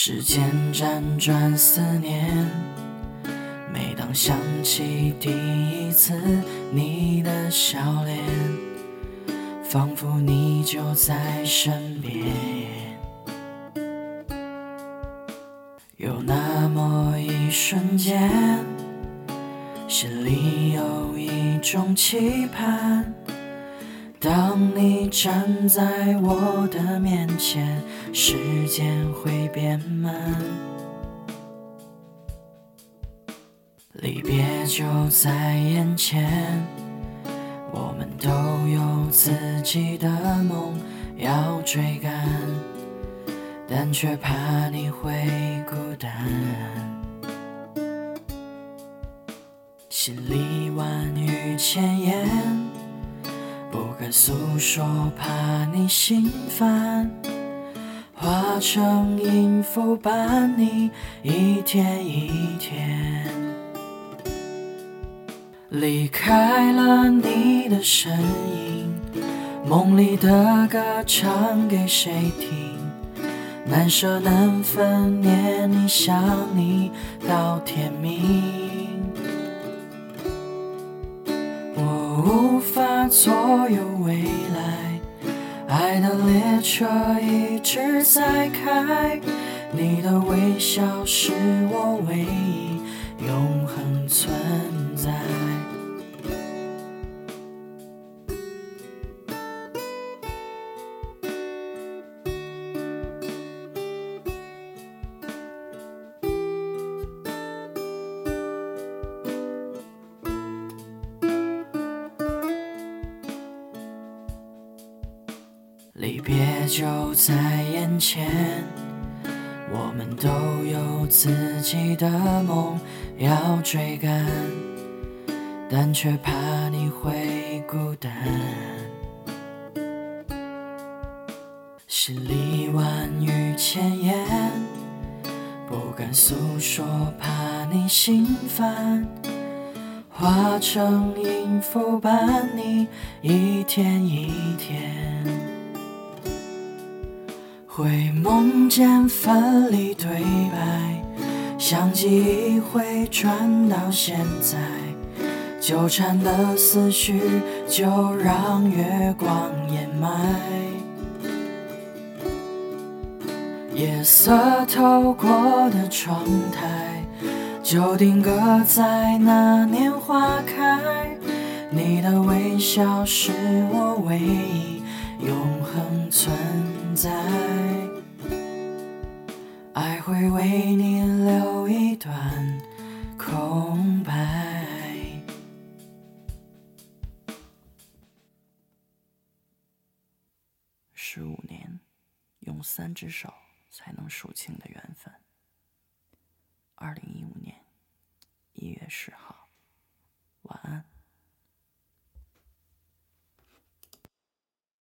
时间辗转思念，每当想起第一次你的笑脸，仿佛你就在身边。有那么一瞬间，心里有一种期盼。当你站在我的面前，时间会变慢，离别就在眼前。我们都有自己的梦要追赶，但却怕你会孤单，心里万语千言。诉说，怕你心烦，化成音符伴你一天一天。离开了你的身影，梦里的歌唱给谁听？难舍难分，念你想你到天明。无法左右未来，爱的列车一直在开，你的微笑是我唯一永离别就在眼前，我们都有自己的梦要追赶，但却怕你会孤单。心里万语千言，不敢诉说，怕你心烦，化成音符伴你一天一天。会梦见分离对白，像记忆会转到现在，纠缠的思绪就让月光掩埋。夜色透过的窗台，就定格在那年花开。你的微笑是我唯一永恒存在。爱会为你留一段空白。十五年，用三只手才能数清的缘分。二零一五年一月十号，